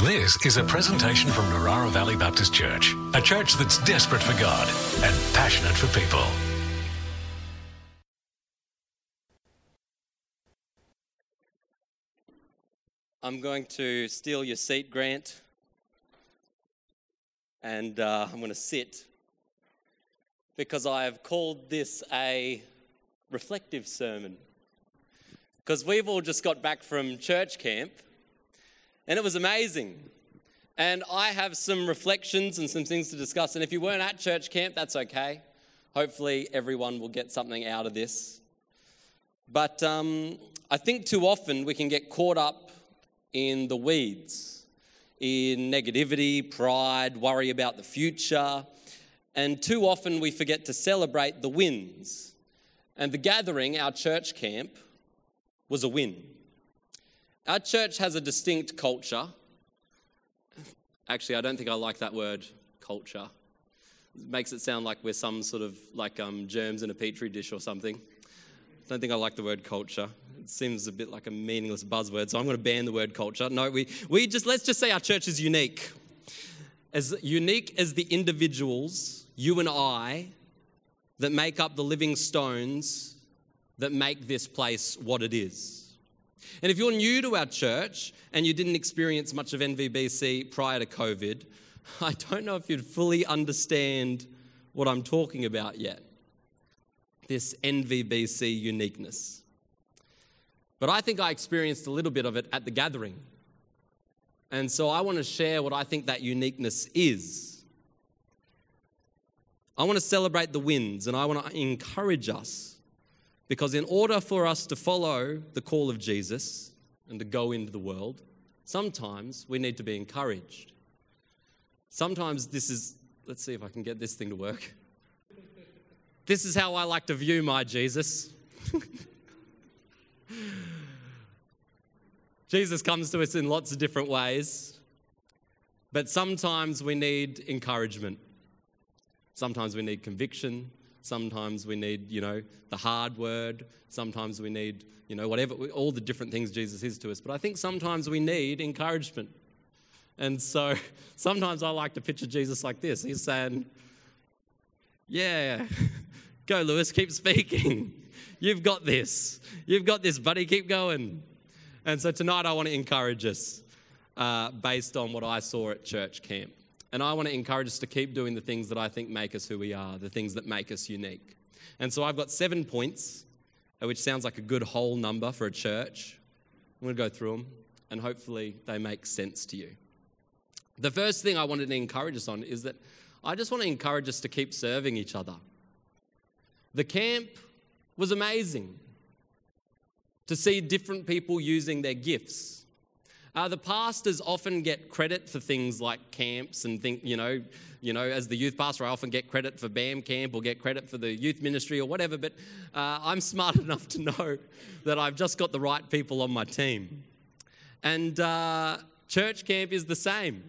This is a presentation from Narara Valley Baptist Church, a church that's desperate for God and passionate for people. I'm going to steal your seat, Grant, and uh, I'm going to sit because I have called this a reflective sermon. Because we've all just got back from church camp and it was amazing. And I have some reflections and some things to discuss. And if you weren't at church camp, that's okay. Hopefully, everyone will get something out of this. But um, I think too often we can get caught up in the weeds, in negativity, pride, worry about the future. And too often we forget to celebrate the wins. And the gathering, our church camp, was a win. Our church has a distinct culture. Actually, I don't think I like that word, culture. It makes it sound like we're some sort of like um, germs in a petri dish or something. I don't think I like the word culture. It seems a bit like a meaningless buzzword, so I'm going to ban the word culture. No, we, we just, let's just say our church is unique. As unique as the individuals, you and I, that make up the living stones that make this place what it is. And if you're new to our church and you didn't experience much of NVBC prior to COVID, I don't know if you'd fully understand what I'm talking about yet this NVBC uniqueness. But I think I experienced a little bit of it at the gathering. And so I want to share what I think that uniqueness is. I want to celebrate the wins and I want to encourage us because in order for us to follow the call of Jesus and to go into the world, sometimes we need to be encouraged. Sometimes this is, let's see if I can get this thing to work. This is how I like to view my Jesus. Jesus comes to us in lots of different ways, but sometimes we need encouragement. Sometimes we need conviction. Sometimes we need, you know, the hard word. Sometimes we need, you know, whatever, all the different things Jesus is to us. But I think sometimes we need encouragement. And so sometimes I like to picture Jesus like this. He's saying, Yeah, go, Lewis, keep speaking. You've got this. You've got this, buddy, keep going. And so tonight I want to encourage us uh, based on what I saw at church camp. And I want to encourage us to keep doing the things that I think make us who we are, the things that make us unique. And so I've got seven points, uh, which sounds like a good whole number for a church. I'm going to go through them, and hopefully they make sense to you. The first thing I wanted to encourage us on is that I just want to encourage us to keep serving each other. The camp was amazing to see different people using their gifts. Uh, the pastors often get credit for things like camps and think, you know, you know, as the youth pastor, I often get credit for BAM camp or get credit for the youth ministry or whatever. But uh, I'm smart enough to know that I've just got the right people on my team. And uh, church camp is the same.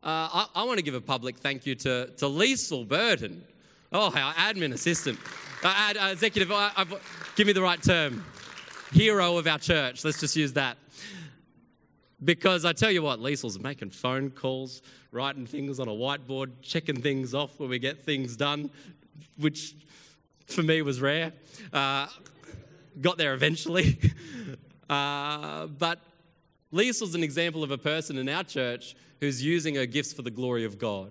Uh, I, I want to give a public thank you to, to Liesl Burton. Oh, our admin assistant, uh, ad, uh, executive, give me the right term. Hero of our church. Let's just use that. Because I tell you what, Liesl's making phone calls, writing things on a whiteboard, checking things off when we get things done, which for me was rare. Uh, got there eventually. uh, but Liesl's an example of a person in our church who's using her gifts for the glory of God.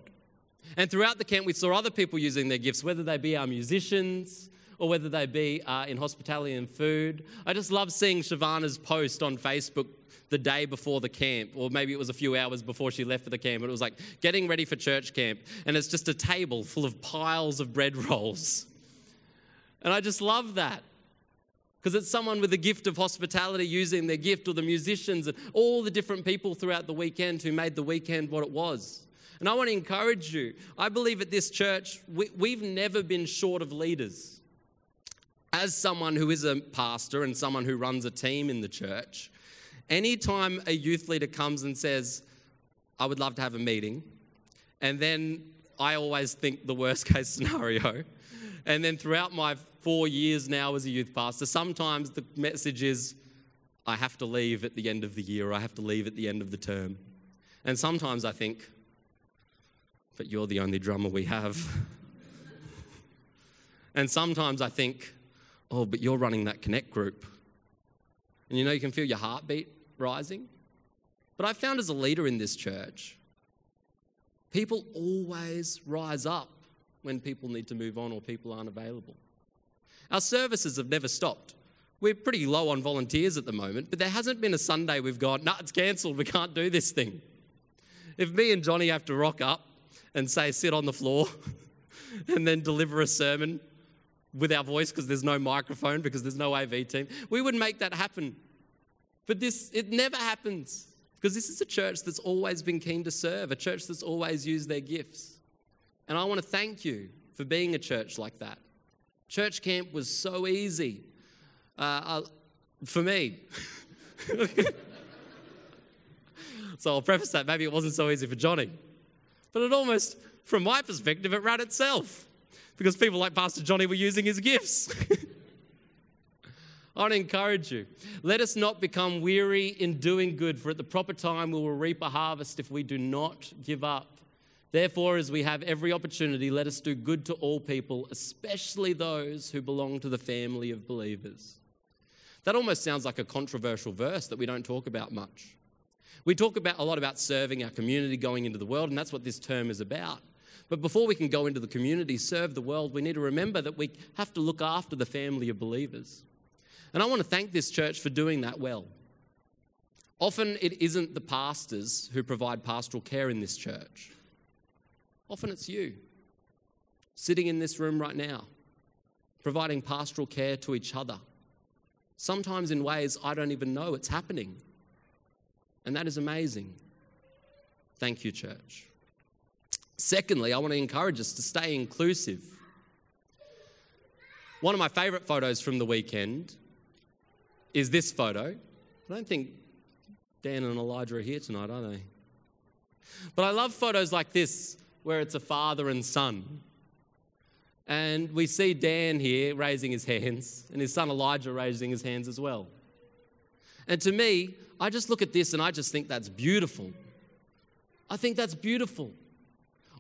And throughout the camp, we saw other people using their gifts, whether they be our musicians or whether they be uh, in hospitality and food. I just love seeing Shavana's post on Facebook the day before the camp, or maybe it was a few hours before she left for the camp. but it was like getting ready for church camp, and it's just a table full of piles of bread rolls. And I just love that because it's someone with a gift of hospitality using their gift, or the musicians, and all the different people throughout the weekend who made the weekend what it was. And I want to encourage you. I believe at this church, we, have never been short of leaders. As someone who is a pastor and someone who runs a team in the church, anytime a youth leader comes and says, I would love to have a meeting, and then I always think the worst case scenario. And then throughout my four years now as a youth pastor, sometimes the message is, I have to leave at the end of the year, or I have to leave at the end of the term. And sometimes I think, but you're the only drummer we have. and sometimes I think, oh, but you're running that connect group. And you know, you can feel your heartbeat rising. But I found as a leader in this church, people always rise up when people need to move on or people aren't available. Our services have never stopped. We're pretty low on volunteers at the moment, but there hasn't been a Sunday we've gone, no, nah, it's cancelled, we can't do this thing. If me and Johnny have to rock up and say, sit on the floor, and then deliver a sermon with our voice because there's no microphone, because there's no AV team, we would make that happen. But this, it never happens because this is a church that's always been keen to serve, a church that's always used their gifts. And I want to thank you for being a church like that. Church camp was so easy uh, for me. so I'll preface that maybe it wasn't so easy for Johnny. But it almost, from my perspective, it ran itself because people like Pastor Johnny were using his gifts. I want to encourage you. Let us not become weary in doing good, for at the proper time we will reap a harvest if we do not give up. Therefore, as we have every opportunity, let us do good to all people, especially those who belong to the family of believers. That almost sounds like a controversial verse that we don't talk about much. We talk about a lot about serving our community, going into the world, and that's what this term is about. But before we can go into the community, serve the world, we need to remember that we have to look after the family of believers. And I want to thank this church for doing that well. Often it isn't the pastors who provide pastoral care in this church. Often it's you, sitting in this room right now, providing pastoral care to each other. Sometimes in ways I don't even know it's happening. And that is amazing. Thank you, church. Secondly, I want to encourage us to stay inclusive. One of my favourite photos from the weekend is this photo. I don't think Dan and Elijah are here tonight, are they? But I love photos like this where it's a father and son. And we see Dan here raising his hands, and his son Elijah raising his hands as well. And to me, I just look at this and I just think that's beautiful. I think that's beautiful.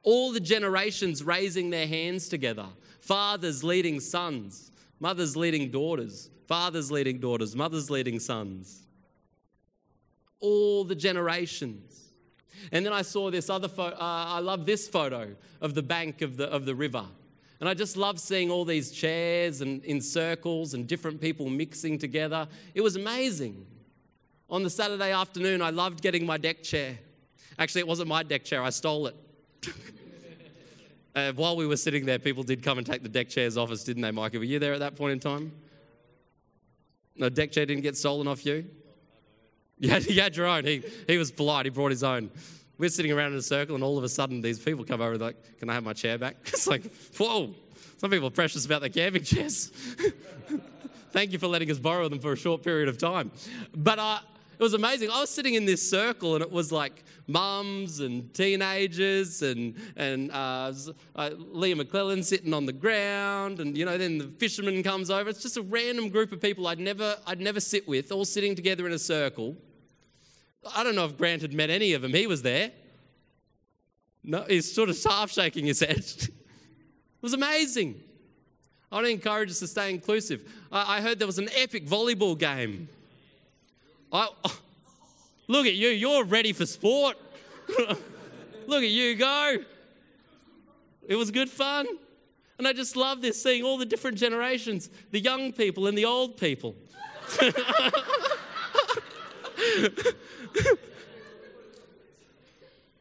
All the generations raising their hands together, fathers leading sons, mothers leading daughters, fathers leading daughters, mothers leading sons. All the generations. And then I saw this other photo. Uh, I love this photo of the bank of the, of the river. And I just love seeing all these chairs and in circles and different people mixing together. It was amazing. On the Saturday afternoon, I loved getting my deck chair. Actually, it wasn't my deck chair, I stole it. uh, while we were sitting there, people did come and take the deck chairs off us, didn't they, Micah? Were you there at that point in time? The deck chair didn't get stolen off you? You had, you had your own. He, he was polite. He brought his own. We're sitting around in a circle, and all of a sudden, these people come over and like, "Can I have my chair back?" It's like, whoa. Some people are precious about their camping chairs. Thank you for letting us borrow them for a short period of time. But uh, it was amazing. I was sitting in this circle, and it was like mums and teenagers, and and uh, uh, Leah McClellan sitting on the ground, and you know, then the fisherman comes over. It's just a random group of people I'd never I'd never sit with, all sitting together in a circle. I don't know if Grant had met any of them. He was there. No, he's sort of half shaking his head. it was amazing. I want to encourage us to stay inclusive. I, I heard there was an epic volleyball game. I, oh, look at you, you're ready for sport. look at you go. It was good fun. And I just love this, seeing all the different generations the young people and the old people.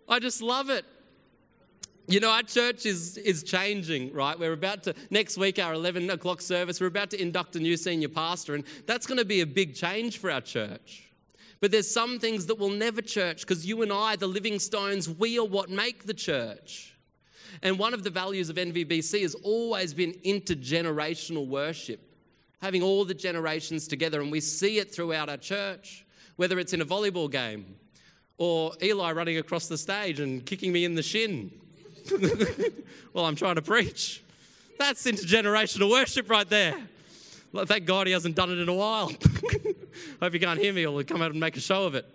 I just love it. You know, our church is, is changing, right? We're about to, next week, our 11 o'clock service, we're about to induct a new senior pastor, and that's going to be a big change for our church. But there's some things that will never church because you and I, the living stones, we are what make the church. And one of the values of NVBC has always been intergenerational worship, having all the generations together, and we see it throughout our church, whether it's in a volleyball game or Eli running across the stage and kicking me in the shin well, I'm trying to preach. That's intergenerational worship right there. Thank God he hasn't done it in a while. Hope you can't hear me or he'll come out and make a show of it.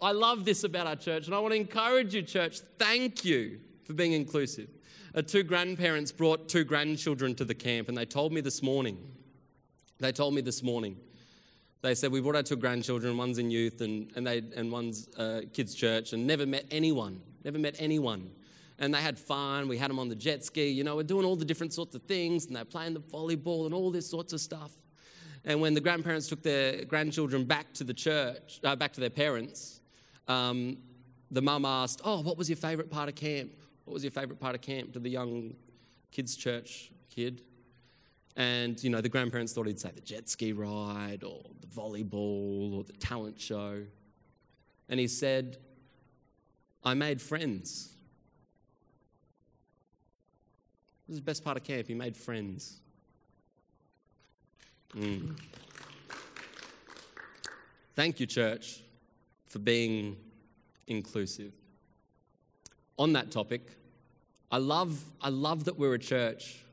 I love this about our church, and I want to encourage you, church. Thank you for being inclusive. Uh, two grandparents brought two grandchildren to the camp, and they told me this morning, they told me this morning, they said, We brought our two grandchildren, one's in youth and, and, they, and one's uh, kids' church, and never met anyone, never met anyone. And they had fun. We had them on the jet ski. You know, we're doing all the different sorts of things, and they're playing the volleyball and all this sorts of stuff. And when the grandparents took their grandchildren back to the church, uh, back to their parents, um, the mum asked, Oh, what was your favourite part of camp? What was your favourite part of camp to the young kids' church kid? And, you know, the grandparents thought he'd say the jet ski ride or the volleyball or the talent show. And he said, I made friends. This is the best part of camp. He made friends. Mm. Thank you, church, for being inclusive. On that topic, I love, I love that we're a church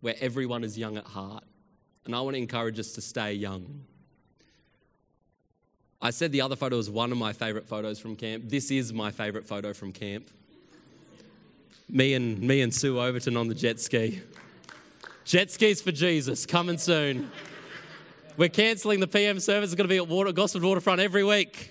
where everyone is young at heart, and I want to encourage us to stay young. I said the other photo was one of my favourite photos from camp. This is my favourite photo from camp. Me and, me and Sue Overton on the jet ski. Jet skis for Jesus, coming soon. We're cancelling the PM service. It's going to be at Water, Gosford Waterfront every week.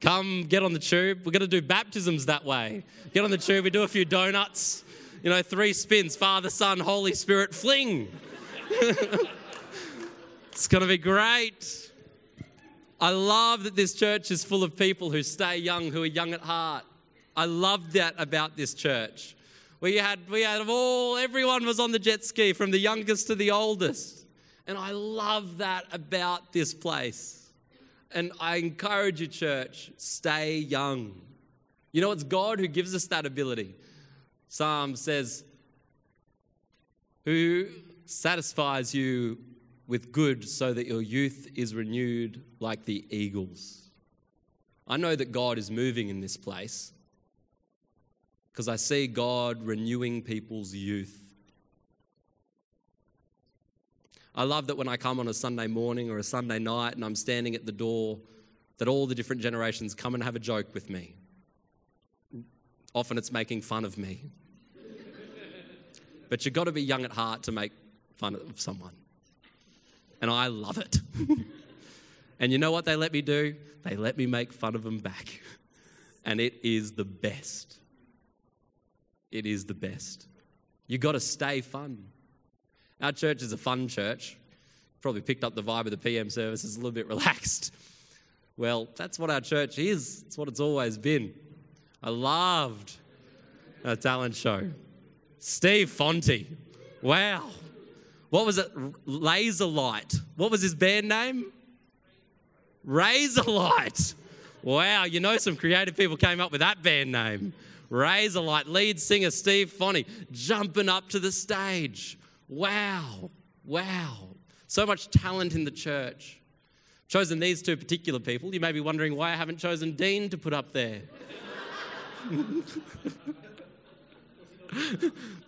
Come get on the tube. We're going to do baptisms that way. Get on the tube, we do a few donuts, you know, three spins Father, Son, Holy Spirit, fling. it's going to be great. I love that this church is full of people who stay young, who are young at heart. I love that about this church. We had, we had of all, everyone was on the jet ski from the youngest to the oldest. And I love that about this place. And I encourage you, church, stay young. You know, it's God who gives us that ability. Psalm says, Who satisfies you with good so that your youth is renewed like the eagles. I know that God is moving in this place because I see God renewing people's youth. I love that when I come on a Sunday morning or a Sunday night and I'm standing at the door, that all the different generations come and have a joke with me. Often it's making fun of me. but you've got to be young at heart to make fun of someone. And I love it. and you know what they let me do? They let me make fun of them back. and it is the best. It is the best. You've got to stay fun. Our church is a fun church. Probably picked up the vibe of the PM service. It's a little bit relaxed. Well, that's what our church is. It's what it's always been. I loved our talent show. Steve Fonte. Wow. What was it? Laser Light. What was his band name? Razorlight. Wow, you know some creative people came up with that band name. Razorlight, lead singer Steve Fonte, jumping up to the stage. Wow, wow. So much talent in the church. Chosen these two particular people. You may be wondering why I haven't chosen Dean to put up there.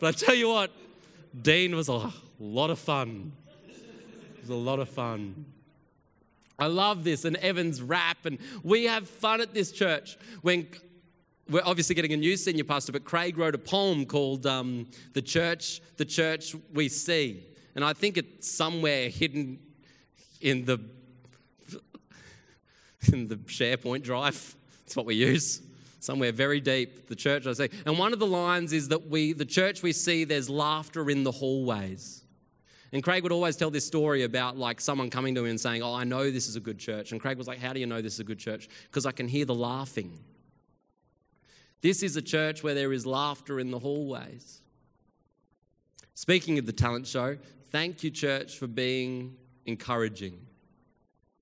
but I tell you what, Dean was a lot of fun. It was a lot of fun. I love this, and Evan's rap, and we have fun at this church. When we're obviously getting a new senior pastor, but Craig wrote a poem called um, "The Church, the Church We See," and I think it's somewhere hidden in the in the SharePoint drive. That's what we use. Somewhere very deep, the church I see. And one of the lines is that we, the church we see, there's laughter in the hallways. And Craig would always tell this story about like someone coming to him and saying, Oh, I know this is a good church. And Craig was like, How do you know this is a good church? Because I can hear the laughing. This is a church where there is laughter in the hallways. Speaking of the talent show, thank you, church, for being encouraging.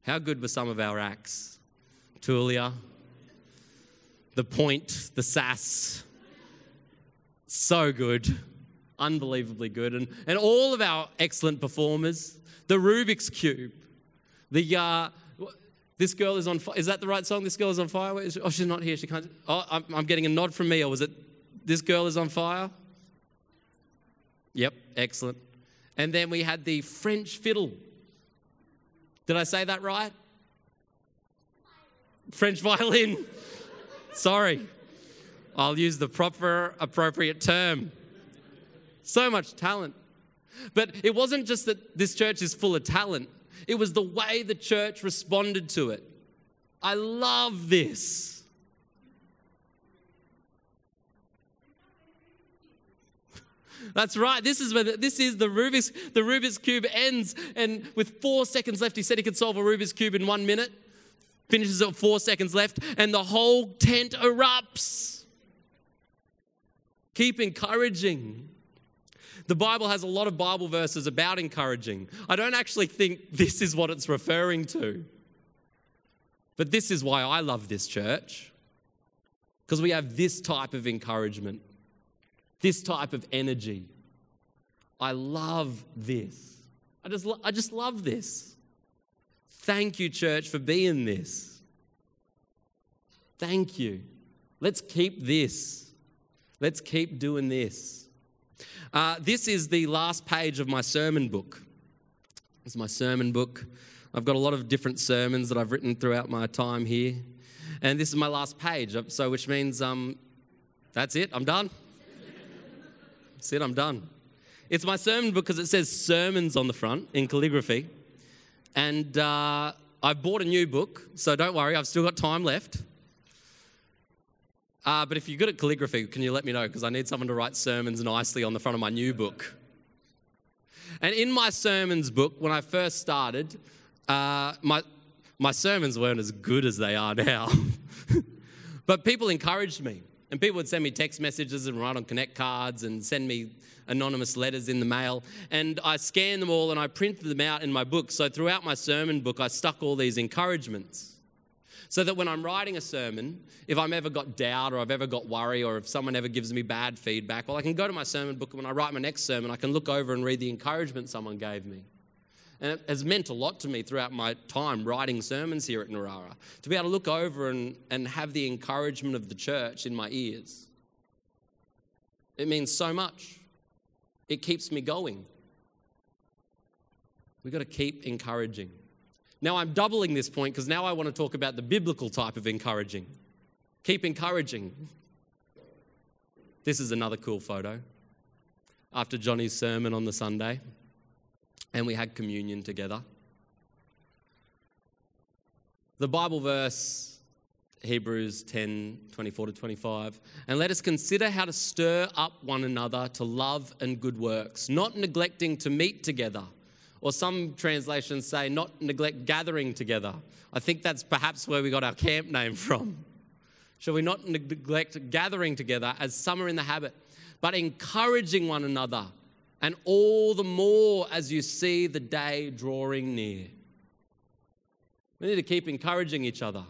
How good were some of our acts? Tulia, the point, the sass. So good. Unbelievably good. And, and all of our excellent performers. The Rubik's Cube. The, uh, this girl is on fire. Is that the right song? This girl is on fire? Oh, she's not here. She can't. Oh, I'm, I'm getting a nod from me. Or was it this girl is on fire? Yep, excellent. And then we had the French fiddle. Did I say that right? French violin. Sorry. I'll use the proper, appropriate term. So much talent. But it wasn't just that this church is full of talent, it was the way the church responded to it. I love this. That's right. This is where the, this is the Rubik's the Rubik's cube ends, and with four seconds left, he said he could solve a Rubik's cube in one minute. Finishes at four seconds left, and the whole tent erupts. Keep encouraging. The Bible has a lot of Bible verses about encouraging. I don't actually think this is what it's referring to. But this is why I love this church. Because we have this type of encouragement, this type of energy. I love this. I just, I just love this. Thank you, church, for being this. Thank you. Let's keep this. Let's keep doing this. Uh, this is the last page of my sermon book. It's my sermon book. I've got a lot of different sermons that I've written throughout my time here. And this is my last page, uh, so which means um, that's it, I'm done. That's it, I'm done. It's my sermon book because it says sermons on the front in calligraphy. And uh, I bought a new book, so don't worry, I've still got time left. Uh, but if you're good at calligraphy, can you let me know? Because I need someone to write sermons nicely on the front of my new book. And in my sermons book, when I first started, uh, my, my sermons weren't as good as they are now. but people encouraged me. And people would send me text messages and write on connect cards and send me anonymous letters in the mail. And I scanned them all and I printed them out in my book. So throughout my sermon book, I stuck all these encouragements. So that when I'm writing a sermon, if I'm ever got doubt or I've ever got worry or if someone ever gives me bad feedback, well, I can go to my sermon book and when I write my next sermon, I can look over and read the encouragement someone gave me. And it has meant a lot to me throughout my time writing sermons here at Narara to be able to look over and, and have the encouragement of the church in my ears. It means so much. It keeps me going. We've got to keep encouraging. Now I'm doubling this point because now I want to talk about the biblical type of encouraging. Keep encouraging. This is another cool photo. After Johnny's sermon on the Sunday, and we had communion together. The Bible verse, Hebrews 10 24 to 25, and let us consider how to stir up one another to love and good works, not neglecting to meet together or some translations say, not neglect gathering together. I think that's perhaps where we got our camp name from. Shall we not neglect gathering together as some are in the habit, but encouraging one another, and all the more as you see the day drawing near? We need to keep encouraging each other.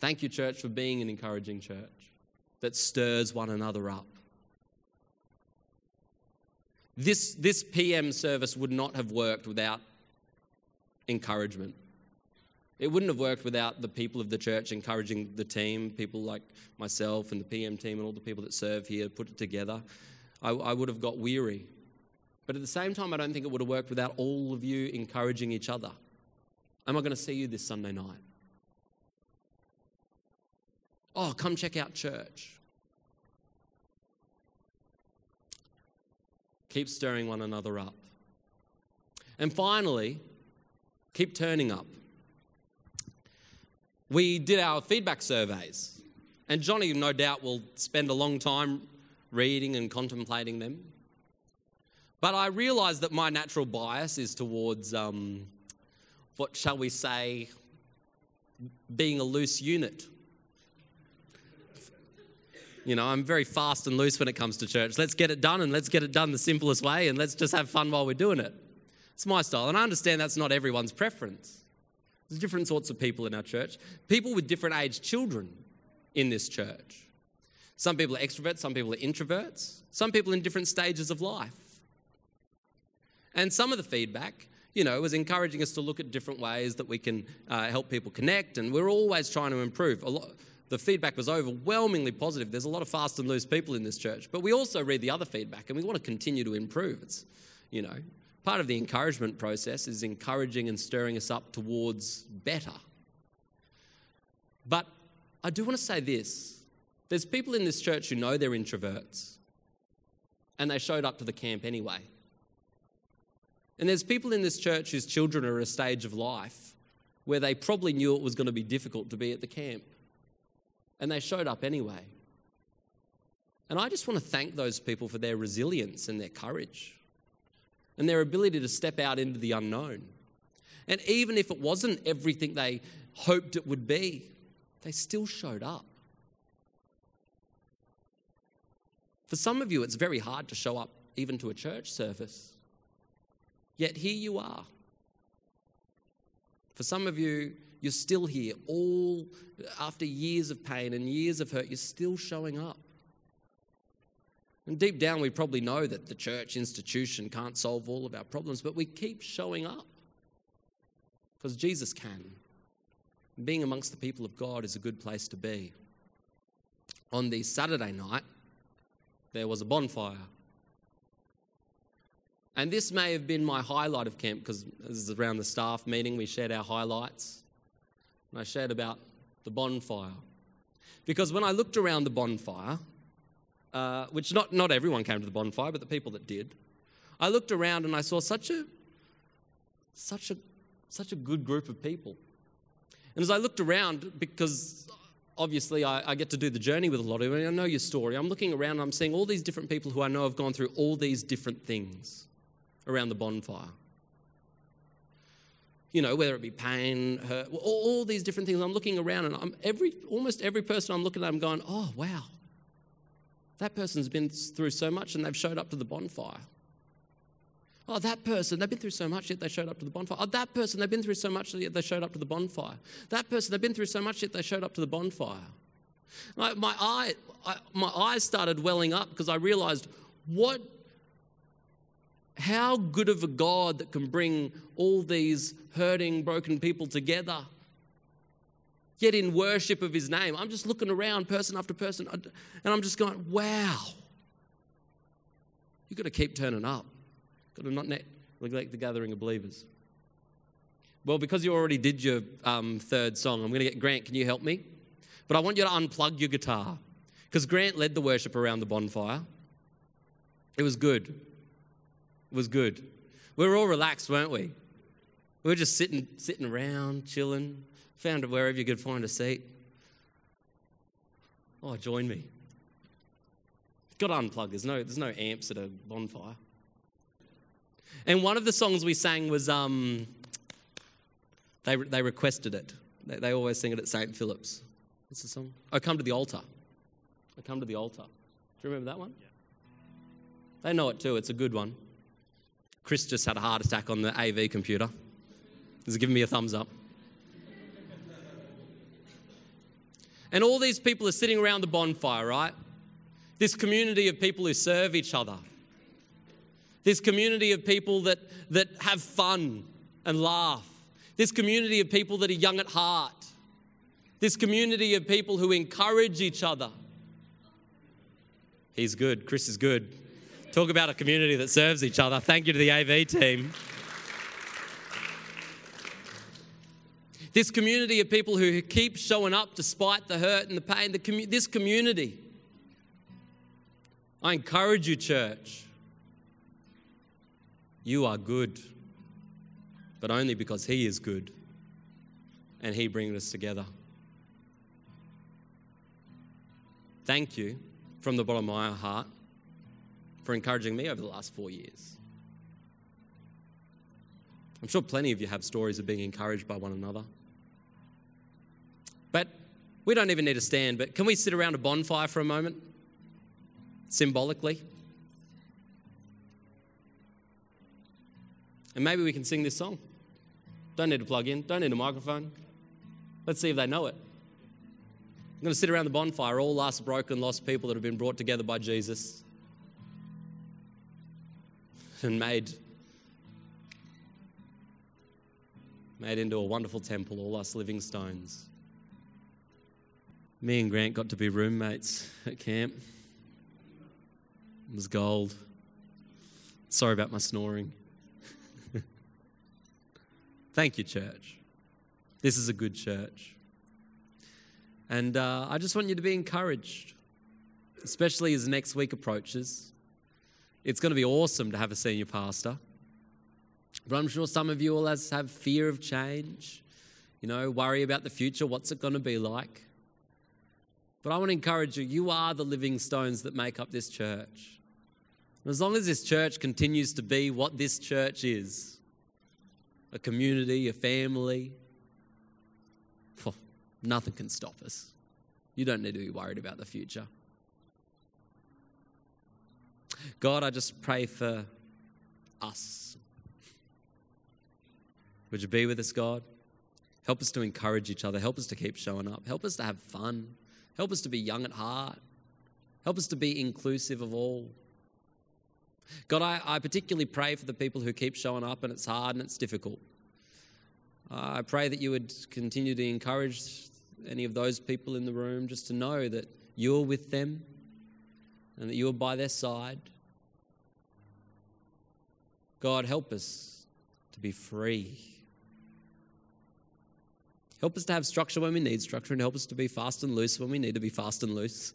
Thank you, church, for being an encouraging church that stirs one another up. This, this PM service would not have worked without encouragement. It wouldn't have worked without the people of the church encouraging the team, people like myself and the PM team and all the people that serve here put it together. I, I would have got weary. But at the same time, I don't think it would have worked without all of you encouraging each other. Am I going to see you this Sunday night? Oh, come check out church. Keep stirring one another up. And finally, keep turning up. We did our feedback surveys, and Johnny, no doubt, will spend a long time reading and contemplating them. But I realised that my natural bias is towards, um, what shall we say, being a loose unit. You know, I'm very fast and loose when it comes to church. Let's get it done and let's get it done the simplest way and let's just have fun while we're doing it. It's my style. And I understand that's not everyone's preference. There's different sorts of people in our church, people with different age children in this church. Some people are extroverts, some people are introverts, some people in different stages of life. And some of the feedback, you know, was encouraging us to look at different ways that we can uh, help people connect, and we're always trying to improve. A lot, the feedback was overwhelmingly positive. There's a lot of fast and loose people in this church, but we also read the other feedback and we want to continue to improve. It's, you know, part of the encouragement process is encouraging and stirring us up towards better. But I do want to say this there's people in this church who know they're introverts, and they showed up to the camp anyway. And there's people in this church whose children are at a stage of life where they probably knew it was going to be difficult to be at the camp, and they showed up anyway. And I just want to thank those people for their resilience and their courage and their ability to step out into the unknown. And even if it wasn't everything they hoped it would be, they still showed up. For some of you, it's very hard to show up even to a church service. Yet here you are. For some of you, you're still here, all after years of pain and years of hurt, you're still showing up. And deep down, we probably know that the church institution can't solve all of our problems, but we keep showing up because Jesus can. Being amongst the people of God is a good place to be. On the Saturday night, there was a bonfire. And this may have been my highlight of camp because this is around the staff meeting, we shared our highlights. And I shared about the bonfire. Because when I looked around the bonfire, uh, which not, not everyone came to the bonfire, but the people that did, I looked around and I saw such a, such a, such a good group of people. And as I looked around, because obviously I, I, get to do the journey with a lot of you, I know your story. I'm looking around and I'm seeing all these different people who I know have gone through all these different things around the bonfire. You know, whether it be pain, hurt, all, all these different things. I'm looking around and I'm every, almost every person I'm looking at, I'm going, oh, wow, that person's been through so much and they've showed up to the bonfire. Oh, that person, they've been through so much yet they showed up to the bonfire. Oh, that person, they've been through so much yet they showed up to the bonfire. That person, they've been through so much yet they showed up to the bonfire. My, my, eye, I, my eyes started welling up because I realized what, how good of a God that can bring all these hurting, broken people together yet in worship of his name. I'm just looking around person after person, and I'm just going, wow. You've got to keep turning up. Got to not neglect the gathering of believers. Well, because you already did your um, third song, I'm going to get Grant, can you help me? But I want you to unplug your guitar because Grant led the worship around the bonfire. It was good. It was good. We were all relaxed, weren't we? We were just sitting, sitting around, chilling, Found wherever you could find a seat. Oh, join me. Got to unplug. There's no, there's no amps at a bonfire. And one of the songs we sang was, um, they, they requested it. They, they always sing it at St. Philip's. What's the song? I Come to the Altar. I Come to the Altar. Do you remember that one? Yeah. They know it too. It's a good one. Chris just had a heart attack on the AV computer. He's giving me a thumbs up. And all these people are sitting around the bonfire, right? This community of people who serve each other. This community of people that, that have fun and laugh. This community of people that are young at heart. This community of people who encourage each other. He's good. Chris is good. Talk about a community that serves each other. Thank you to the AV team. This community of people who keep showing up despite the hurt and the pain, the commu- this community. I encourage you, church. You are good, but only because He is good and He brings us together. Thank you from the bottom of my heart for encouraging me over the last four years. I'm sure plenty of you have stories of being encouraged by one another. But we don't even need to stand, but can we sit around a bonfire for a moment? Symbolically. And maybe we can sing this song. Don't need to plug in, don't need a microphone. Let's see if they know it. I'm going to sit around the bonfire, all us broken, lost people that have been brought together by Jesus and made made into a wonderful temple, all us living stones. Me and Grant got to be roommates at camp. It was gold. Sorry about my snoring. Thank you, church. This is a good church. And uh, I just want you to be encouraged, especially as next week approaches. It's going to be awesome to have a senior pastor. But I'm sure some of you will have fear of change, you know, worry about the future. What's it going to be like? But I want to encourage you you are the living stones that make up this church. And as long as this church continues to be what this church is a community, a family nothing can stop us. You don't need to be worried about the future. God, I just pray for us. Would you be with us, God? Help us to encourage each other. Help us to keep showing up. Help us to have fun. Help us to be young at heart. Help us to be inclusive of all. God, I, I particularly pray for the people who keep showing up and it's hard and it's difficult. Uh, I pray that you would continue to encourage any of those people in the room just to know that you're with them and that you're by their side. God, help us to be free. Help us to have structure when we need structure and help us to be fast and loose when we need to be fast and loose.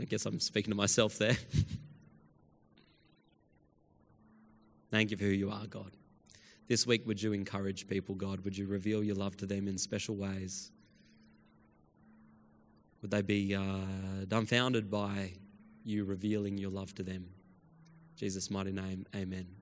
I guess I'm speaking to myself there. Thank you for who you are, God. This week, would you encourage people, God? Would you reveal your love to them in special ways? Would they be uh, dumbfounded by you revealing your love to them? Jesus' mighty name, amen.